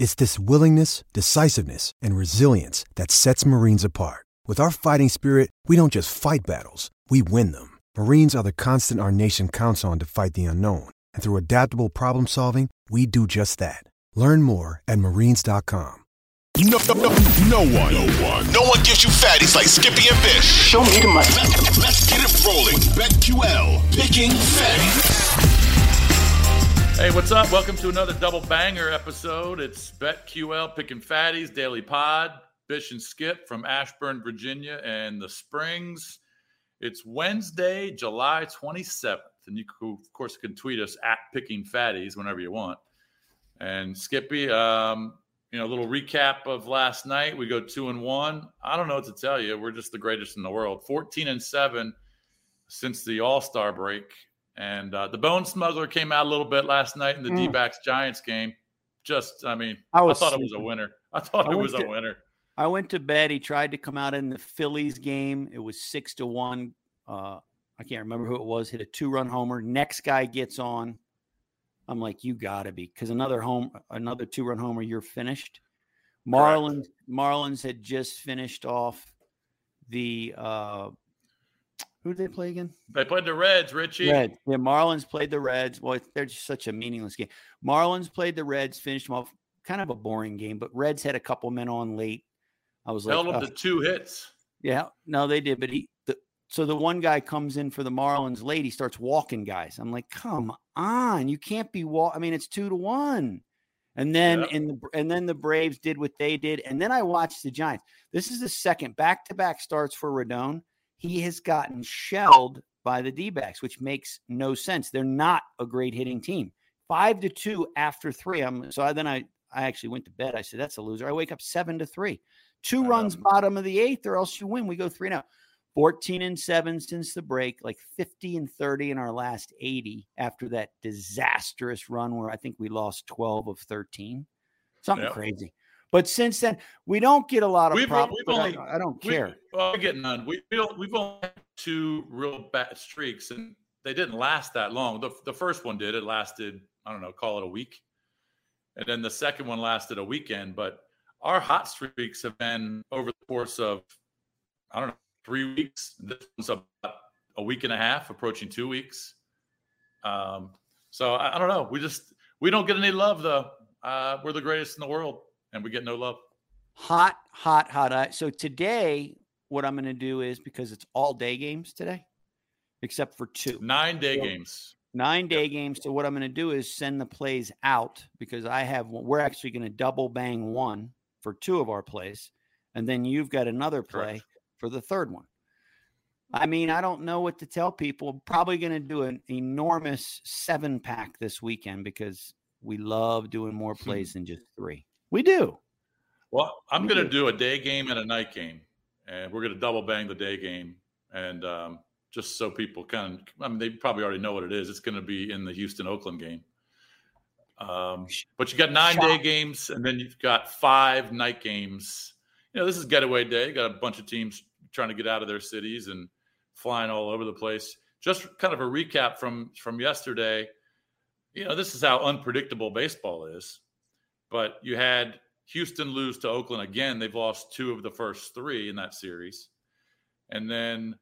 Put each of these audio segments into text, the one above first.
It's this willingness, decisiveness, and resilience that sets Marines apart. With our fighting spirit, we don't just fight battles, we win them. Marines are the constant our nation counts on to fight the unknown. And through adaptable problem solving, we do just that. Learn more at marines.com. No, no, no, no one, no one, no one gives you fatties like Skippy and Bish. Show me the money. Let, let's get it rolling. BetQL, picking fatties. Hey, what's up? Welcome to another double banger episode. It's BetQL Picking Fatties Daily Pod. Bish and Skip from Ashburn, Virginia, and the Springs. It's Wednesday, July 27th. And you, of course, can tweet us at Picking Fatties whenever you want. And Skippy, um, you know, a little recap of last night. We go two and one. I don't know what to tell you. We're just the greatest in the world. 14 and seven since the All Star break. And uh, the Bone Smuggler came out a little bit last night in the Mm. D backs Giants game. Just, I mean, I I, thought it was a winner. I thought I it was a winner. I went to bed. He tried to come out in the Phillies game. It was six to one. Uh, I can't remember who it was. Hit a two run homer. Next guy gets on. I'm like, you gotta be because another home, another two run homer. You're finished. Marlins, Marlins had just finished off the. uh Who did they play again? They played the Reds, Richie. Reds. Yeah, Marlins played the Reds. Well, they're just such a meaningless game. Marlins played the Reds, finished them off. Kind of a boring game, but Reds had a couple men on late. I was like, Held them "Ugh." to two hits. Yeah, no, they did, but he. The, so the one guy comes in for the Marlins late. He starts walking guys. I'm like, come on, you can't be walk. I mean, it's two to one. And then Yeah. in the and then the Braves did what they did, and then I watched the Giants. This is the second back to back starts for Rodon. He has gotten shelled by the D-backs, which makes no sense. They're not a great hitting team. Five to two after three. I'm so I, then I I actually went to bed. I said that's a loser. I wake up seven to three. Two know. runs bottom of the eighth, or else you win. We go three now. 14 and 7 since the break, like 50 and 30 in our last 80 after that disastrous run where I think we lost 12 of 13. Something Yep. crazy. But since then, we don't get a lot of We've- problems. we've but I- I, don't We- care. well, we're getting none. We, we don't. We've only had two real bad streaks, and they didn't last that long. The the first one did. It lasted. I don't know. Call it a week, and then the second one lasted a weekend. But our hot streaks have been over the course of I don't know three weeks. This one's about a week and a half, approaching two weeks. Um, so I, I don't know. We just we don't get any love though. Uh, we're the greatest in the world, and we get no love. Hot, hot, hot. So today, what I'm going to do is because it's all day games today, except for two. Nine day Yep. games. nine day games. So what I'm going to do is send the plays out because I have. We're actually going to double bang one for two of our plays, and then you've got another play Correct. for the third one. I mean, I don't know what to tell people. Probably going to do an enormous seven pack this weekend because we love doing more Hmm. plays than just three. We do. Well, I'm We going to do. do a day game and a night game, and we're going to double bang the day game, and um, just so people kind of, I mean, they probably already know what it is. It's going to be in the Houston Oakland game. Um, but you got nine day games, and then you've got five night games. You know, this is getaway day. You got a bunch of teams trying to get out of their cities and flying all over the place. Just kind of a recap from from yesterday. You know, this is how unpredictable baseball is. But you had Houston lose to Oakland again. They've lost two of the first three in that series. And then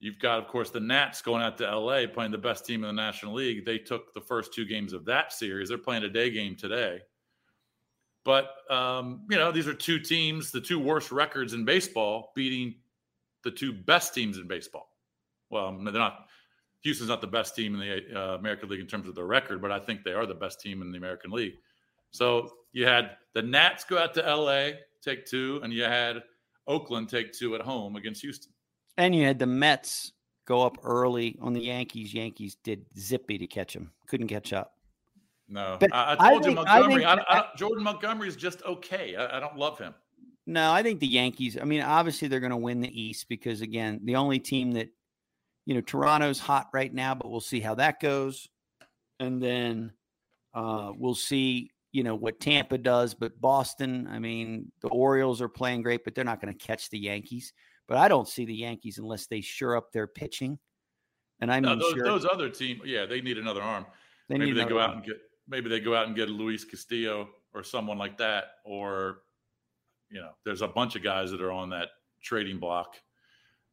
you've got, of course, the Nats going out to LA playing the best team in the National League. They took the first two games of that series. They're playing a day game today. But, um, you know, these are two teams, the two worst records in baseball, beating the two best teams in baseball. Well, they're not. Houston's not the best team in the uh, American League in terms of their record, but I think they are the best team in the American League. So you had the Nats go out to LA, take two, and you had Oakland take two at home against Houston. And you had the Mets go up early on the Yankees. Yankees did zippy to catch them. Couldn't catch up. No, But I, I I told think- you I Montgomery. think- I don't- I Jordan Montgomery is just okay. I, I don't love him. No, I think the Yankees. I mean, obviously they're going to win the East because again, the only team that you know Toronto's hot right now, but we'll see how that goes, and then uh, we'll see you know what Tampa does. But Boston, I mean, the Orioles are playing great, but they're not going to catch the Yankees. But I don't see the Yankees unless they shore up their pitching. And I mean, no, those, sure, those other teams, yeah, they need another arm. they maybe they go another out and get maybe they go out and get Luis Castillo or someone like that, or you know, there's a bunch of guys that are on that trading block.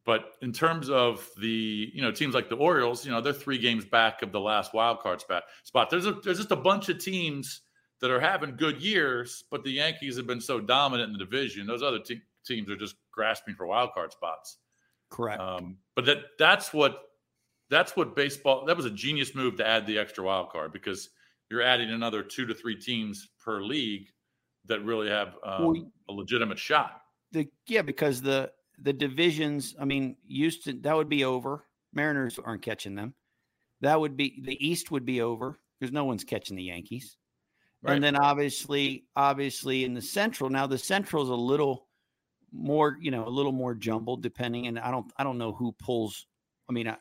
But in terms of the you know teams like the Orioles, you know, they're three games back of the last wild card spot. Spot. There's a there's just a bunch of teams that are having good years, but the Yankees have been so dominant in the division. Those other te- teams are just grasping for wild card spots. correct. Um, but that that's what that's what baseball that was a genius move to add the extra wild card because you're adding another two to three teams per league that really have um, Well, a legitimate shot. the yeah because the the divisions i mean houston that would be over mariners aren't catching them that would be the east would be over because no one's catching the yankees Right. and then obviously obviously in the central now the central is a little more you know a little more jumbled depending and i don't i don't know who pulls i mean i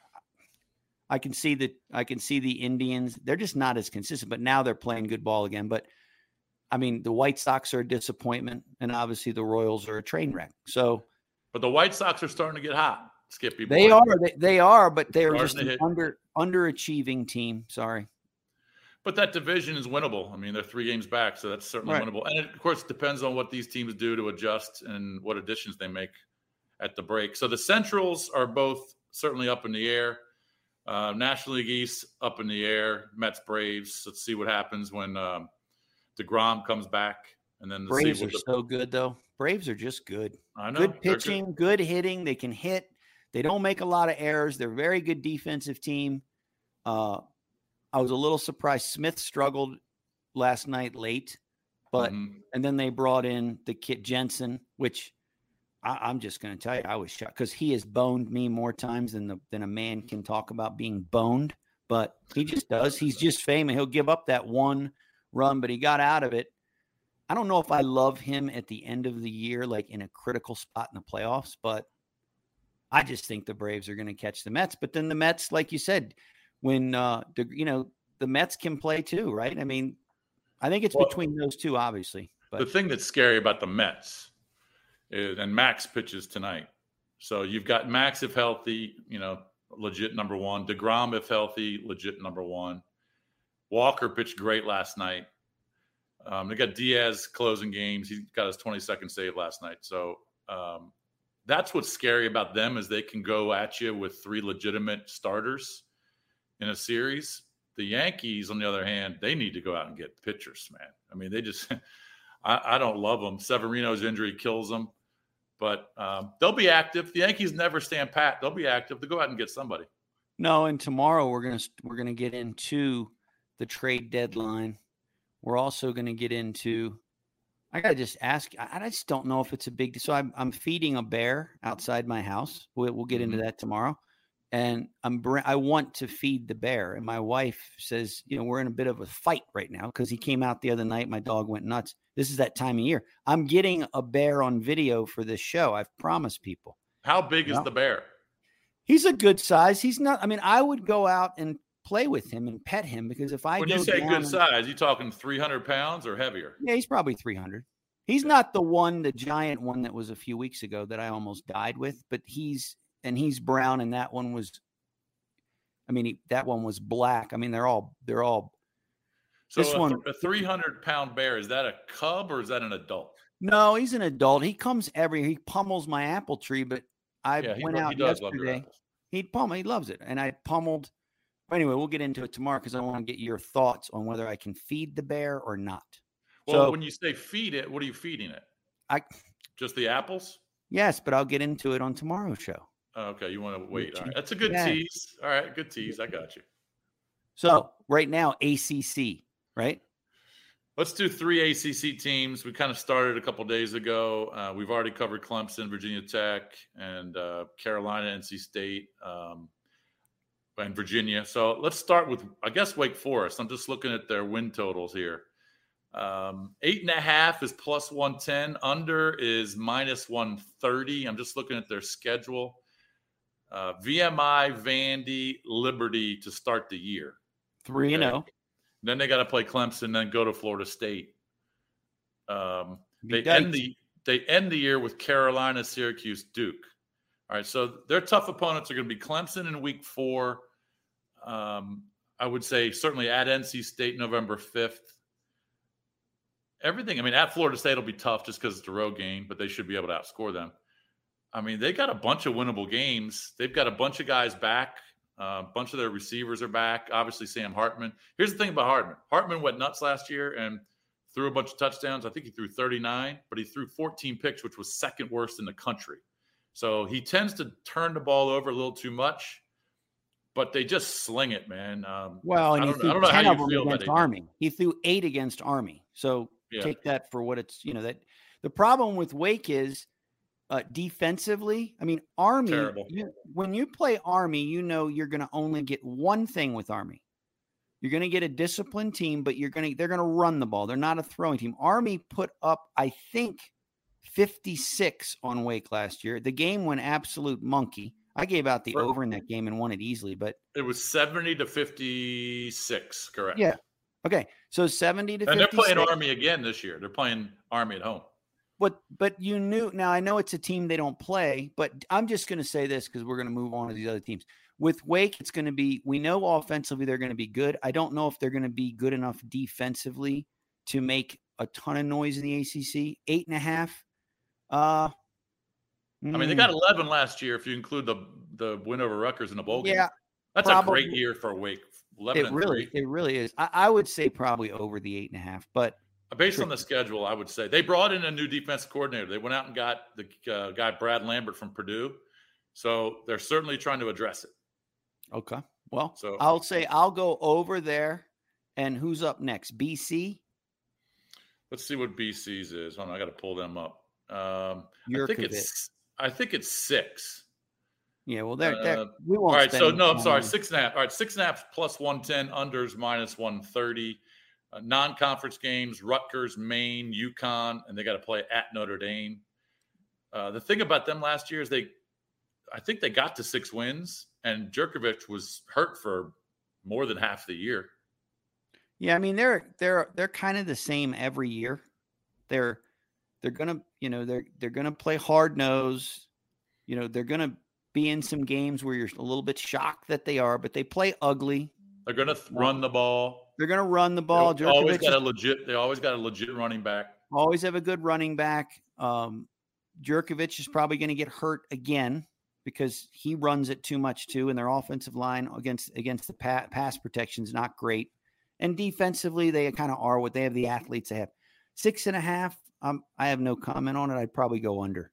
i can see that i can see the indians they're just not as consistent but now they're playing good ball again but i mean the white sox are a disappointment and obviously the royals are a train wreck so But the White Sox are starting to get hot. Skippy, they boy. are they, they are but they're just an under underachieving team sorry But that division is winnable. I mean, they're three games back, so that's certainly Right. winnable. And it, of course, it depends on what these teams do to adjust and what additions they make at the break. So the Centrals are both certainly up in the air. Uh, National League East up in the air. Mets, Braves. Let's see what happens when um, deGrom comes back, and then let's braves are the, so good though braves are just good I know, good they're pitching, good. hitting. They can hit. They don't make a lot of errors. They're a very good defensive team. Uh, I was a little surprised. Smith struggled last night late, but Mhm. and then they brought in the kid Jansen, which I, I'm just going to tell you, I was shocked because he has boned me more times than the than a man can talk about being boned. But he just does. He's just famous. He'll give up that one run, but he got out of it. I don't know if I love him at the end of the year, like in a critical spot in the playoffs, but I just think the Braves are going to catch the Mets. But then the Mets, like you said, when uh, the, you know the Mets can play too, right? I mean, I think it's Well, between those two, obviously. the thing that's scary about the Mets is, and Max pitches tonight. So you've got Max if healthy, you know, legit number one. deGrom if healthy, legit number one. Walker pitched great last night. Um, they got Diaz closing games. He got his 22nd save last night. So um, that's what's scary about them is they can go at you with three legitimate starters in a series. The Yankees, on the other hand, they need to go out and get pitchers, man. I mean, they just I, I don't love them. Severino's injury kills them, but um, they'll be active. The Yankees never stand pat. They'll be active. They'll go out and get somebody. no, and tomorrow we're gonna we're gonna get into the trade deadline. We're also gonna get into. I gotta just ask. I, I just don't know if it's a big. So I'm I'm feeding a bear outside my house. We'll, we'll get into Mhm. that tomorrow. And I'm I want to feed the bear, and my wife says, you know, we're in a bit of a fight right now because he came out the other night. My dog went nuts. This is that time of year. I'm getting a bear on video for this show. I've promised people. How big is Yeah. the bear? He's a good size. He's not. I mean, I would go out and play with him and pet him because if I When go you say good and- size, you talking 300 pounds or heavier? yeah, he's probably three hundred. He's not the one, the giant one that was a few weeks ago that I almost died with, but he's and he's brown, and that one was. I mean, he, that one was black. I mean, they're all they're all. So This a, one- a 300 pound bear is that a cub or is that an adult? No, he's an adult. He comes every. He pummels my apple tree, but I yeah, went lo- out he does yesterday. apples. He pummel. He loves it, and I pummeled. Anyway, we'll get into it tomorrow because I want to get your thoughts on whether I can feed the bear or not. Well, So- when you say feed it, what are you feeding it? I Just the apples? yes, but I'll get into it on tomorrow's show. Oh, okay, you want to wait. Right. That's a good Yeah. tease. All right, good tease. I got you. So right now, ACC, right? Let's do three ACC teams. We kind of started a couple days ago. Uh, we've already covered Clemson, Virginia Tech, and uh, Carolina, NC State, um, and Virginia. So let's start with, I guess, Wake Forest. I'm just looking at their win totals here. Um, eight and a half is plus 110. Under is minus 130. I'm just looking at their schedule. Uh, VMI, Vandy, Liberty to start the year. Three and zero. Then they got to play Clemson, then go to Florida State. Um, they end the they end the year with Carolina, Syracuse, Duke. All right, so their tough opponents are going to be Clemson in Week Four. Um, I would say certainly at NC State November fifth. Everything. I mean, at Florida State will be tough just because it's a road game, but they should be able to outscore them. I mean, they got a bunch of winnable games. They've got a bunch of guys back. Uh, a bunch of their receivers are back. Obviously, Sam Hartman. Here's the thing about Hartman. Hartman went nuts last year and threw a bunch of touchdowns. I think he threw 39, but he threw 14 picks, which was second worst in the country. So he tends to turn the ball over a little too much, but they just sling it, man. Um, Well, and I he don't- threw I don't know how ten you of them against. Army. He threw eight against Army. So yeah, take that for what it's. You know that the problem with Wake is uh, defensively. I mean, Army. You, when you play Army, you know you're going to only get one thing with Army. You're going to get a disciplined team, but you're going to they're going to run the ball. They're not a throwing team. Army put up, I think, 56 on Wake last year. The game went absolute monkey. I gave out the Right. over in that game and won it easily, but it was 70 to 56, correct? Yeah. okay. So 70 to And they're playing Army again this year. They're playing Army at home. But but you knew now I know it's a team they don't play, but I'm just going to say this because we're going to move on to these other teams. With Wake, it's going to be we know offensively they're going to be good. I don't know if they're going to be good enough defensively to make a ton of noise in the ACC. Eight and a half. Uh, I mean, they mm, got 11 last year if you include the the win over Rutgers in the bowl game. yeah. That's a great year for Wake. 11 It and really three. it really is. I, I would say probably over the eight and a half, but Based on the schedule, I would say they brought in a new defense coordinator. They went out and got the uh, guy Brad Lambert from Purdue, so they're certainly trying to address it. okay. Well, So- I'll say I'll go over there. And who's up next? BC. Let's see what BC's is. Hold on, I got to pull them up. Um, I think Jurkovec. it's I think it's six. Yeah, well, they're, they're, Uh, we won't. All right, so no, I'm sorry, six and a half. All right, six and a half plus one ten, unders minus one thirty. Uh, non-conference games: Rutgers, Maine, UConn, and they got to play at Notre Dame. Uh, the thing about them last year is they, I think they got to six wins, and Jurkovec was hurt for more than half the year. Yeah, I mean they're they're they're kind of the same every year. They're they're gonna you know they're they're gonna play hard nose. You know they're gonna be in some games where you're a little bit shocked that they are, but they play ugly. They're going to run the ball. They're gonna run the ball. They always got a legit. They always got a legit running back. always have a good running back. Um, Jurkovec is probably going to get hurt again because he runs it too much too, and their offensive line against against the pa- pass protection is not great. And defensively, they kind of are what they have. The athletes they have six and a half. Um, I have no comment on it. I'd probably go under.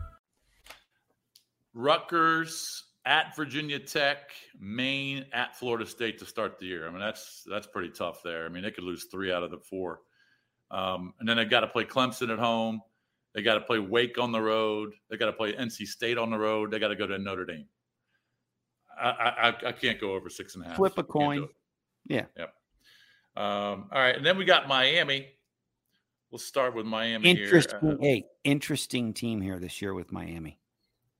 Rutgers at Virginia Tech, Maine at Florida State to start the year. I mean, that's that's pretty tough there. I mean, they could lose three out of the four, um, and then they got to play Clemson at home. They got to play Wake on the road. They got to play NC State on the road. They got to go to Notre Dame. I, I I- can't go over six and a half. Flip a coin. Yeah. Yep. Um, all right, and then we got Miami. We'll start with Miami Interesting. here. Uh, hey, interesting team here this year with Miami.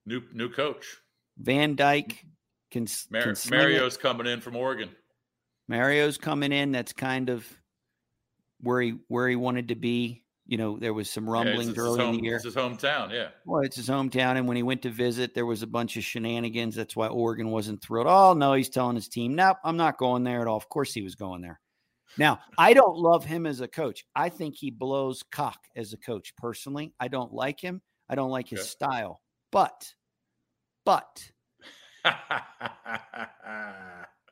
New new coach. Van Dyke can, Mar- can sling it. Mario's coming in from Oregon. Mario's coming in. That's kind of where he where he wanted to be. You know, there was some Yeah, rumblings his early in the year. It's his hometown, yeah. Well, it's his hometown, and when he went to visit, there was a bunch of shenanigans. That's why Oregon wasn't thrilled. Oh no, he's telling his team, "Nope, I'm not going there at all." Of course, he was going there. Now, I don't love him as a coach. I think he blows cock as a coach. Personally, I don't like him. I don't like his Okay. style. But, but,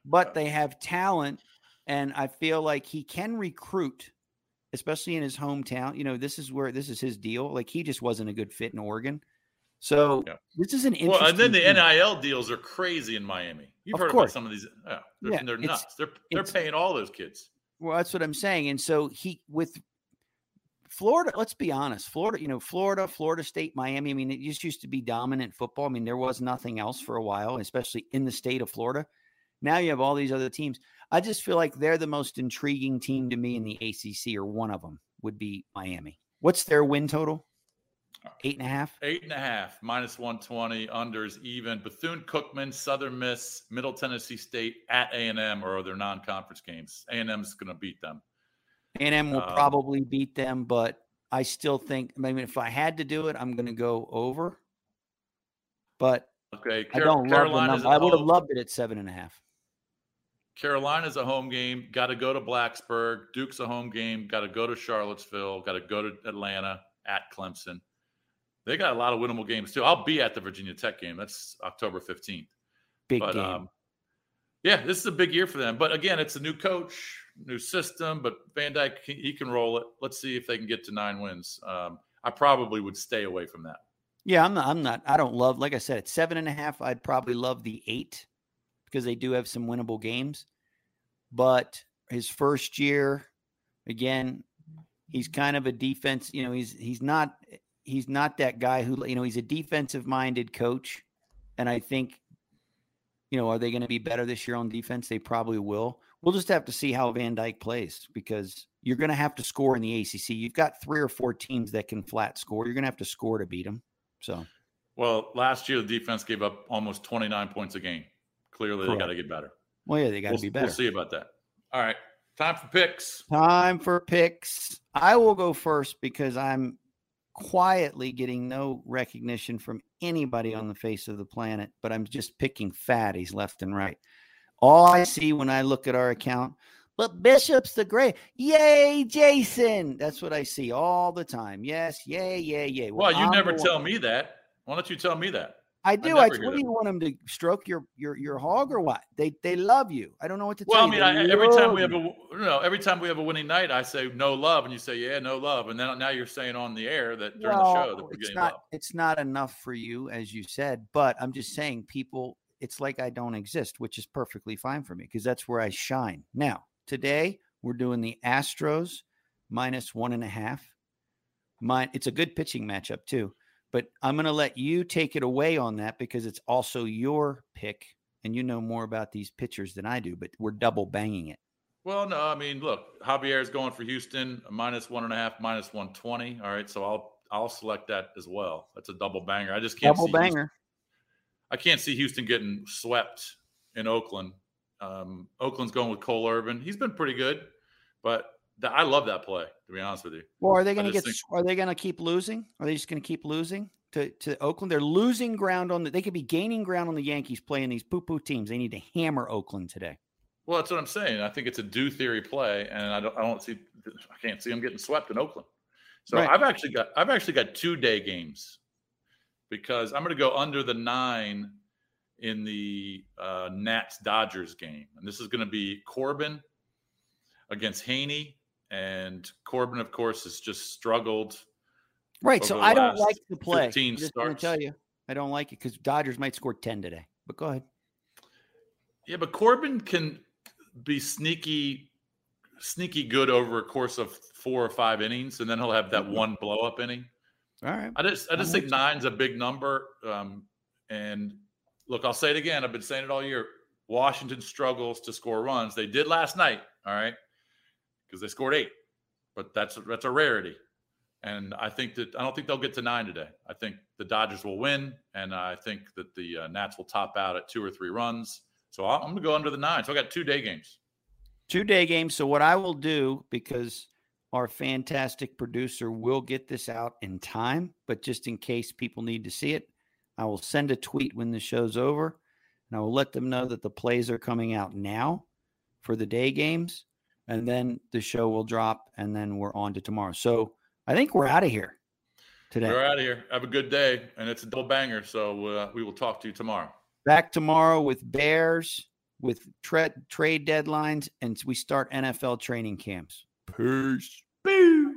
but they have talent, and I feel like he can recruit. especially in his hometown. You know, this is where this is his deal. Like he just wasn't a good fit in Oregon. So Yeah. this is an interesting. Well, and then the team. NIL deals are crazy in Miami. You've Of heard course. about some of these. Yeah, they're, Yeah, they're nuts. They're they're paying all those kids. Well, that's what I'm saying. And so he with Florida, let's be honest, Florida, you know, Florida, Florida State, Miami. I mean, it just used to be dominant football. I mean, there was nothing else for a while, especially in the state of Florida. Now you have all these other teams. I just feel like they're the most intriguing team to me in the ACC, or one of them would be Miami. What's their win total? Eight and a half. Eight and a half, minus 120, unders even. Bethune Cookman, Southern Miss, Middle Tennessee State at A&M or their non-conference games. A&M's going to beat them. A&M will Um, probably beat them, but I still think. I mean, if I had to do it, I'm going to go over. But Okay, I don't love the number. I would have loved it at seven and a half. Carolina's a home game. Got to go to Blacksburg. Duke's a home game. Got to go to Charlottesville. Got to go to Atlanta at Clemson. They got a lot of winnable games too. I'll be at the Virginia Tech game. That's October 15th. Big but game. um, yeah, this is a big year for them. But again, it's a new coach, new system. But Van Dyke, he can roll it. Let's see if they can get to nine wins. Um, I probably would stay away from that. Yeah, I'm not. I'm not. I don't love. Like I said, at seven and a half, I'd probably love the eight because they do have some winnable games. But his first year, again, he's kind of a defense. You know, he's he's not he's not that guy who you know he's a defensive minded coach, and I think, you know, are they going to be better this year on defense? They probably will. We'll just have to see how Van Dyke plays because you're going to have to score in the ACC. You've got three or four teams that can flat score. You're going to have to score to beat them. So. Well, last year the defense gave up almost 29 points a game. Clearly, they got to get better. Well, yeah, they got to We'll, be better. we'll see about that. All right, time for picks. Time for picks. I will go first because I'm quietly getting no recognition from anybody on the face of the planet, but I'm just picking fatties left and right. All I see when I look at our account, but Bishop's the great. Yay, Jason. That's what I see all the time. Yes, yay, yay, yay. Well, you I'm never tell one- me that. Why don't you tell me that? I do. I, hear what do you want them to stroke your your your hog or what? They they love you. I don't know what to Well, tell I mean. I, every time we have a you know, every time we have a winning night, I say no love, and you say yeah, no love, and then now you're saying on the air that during the show that we're it's getting not love. it's not enough for you, as you said. But I'm just saying, people, it's like I don't exist, which is perfectly fine for me because that's where I shine. Now, today we're doing the Astros minus one and a half. Mine, it's a good pitching matchup too. But I'm going to let you take it away on that because it's also your pick, and you know more about these pitchers than I do. But we're double banging it. Well, no, I mean, look, Javier's going for Houston, minus one and a half, minus one twenty. All right, so I'll I'll select that as well. That's a double banger. I just can't Double see Houston- banger. I can't see Houston getting swept in Oakland. Um, Oakland's going with Cole Irvin. He's been pretty good, but th- I love that play. To be honest with you, Well, are they going to get? think- Are they going to keep losing? Are they just going to keep losing to, to Oakland? They're losing ground on the. They could be gaining ground on the Yankees playing these poo poo teams. They need to hammer Oakland today. well, that's what I'm saying. I think it's a do theory play, and I don't I don't see I can't see them getting swept in Oakland. So Right. I've actually got I've actually got two day games because I'm going to go under the nine in the uh, Nats Dodgers game, and this is going to be Corbin against Heaney, and Corbin, of course, has just struggled. Right. So I don't like the play. 15 I'm just going to tell you, I don't like it because Dodgers might score ten today. But go ahead. Yeah, but Corbin can be sneaky, sneaky good over a course of four or five innings, and then he'll have that Mhm. one blow up inning. All right. I just I just think nine's a big number. Um, and look, I'll say it again. I've been saying it all year. Washington struggles to score runs. They did last night, all right, because they scored eight, but that's that's a rarity. And I think that I don't think they'll get to nine today. I think the Dodgers will win, and I think that the uh, Nats will top out at two or three runs. So I'm going to go under the nine. So I got two day games. Two day games. So what I will do because our fantastic producer will get this out in time, but just in case people need to see it, I will send a tweet when the show's over, and I will let them know that the plays are coming out now for the day games, and then the show will drop, and then we're on to tomorrow. So I think we're out of here today. We're out of here. Have a good day, and it's a double banger. So uh, we will talk to you tomorrow. Back tomorrow with Bears, with tra- trade deadlines, and we start NFL training camps. Peace. Boo.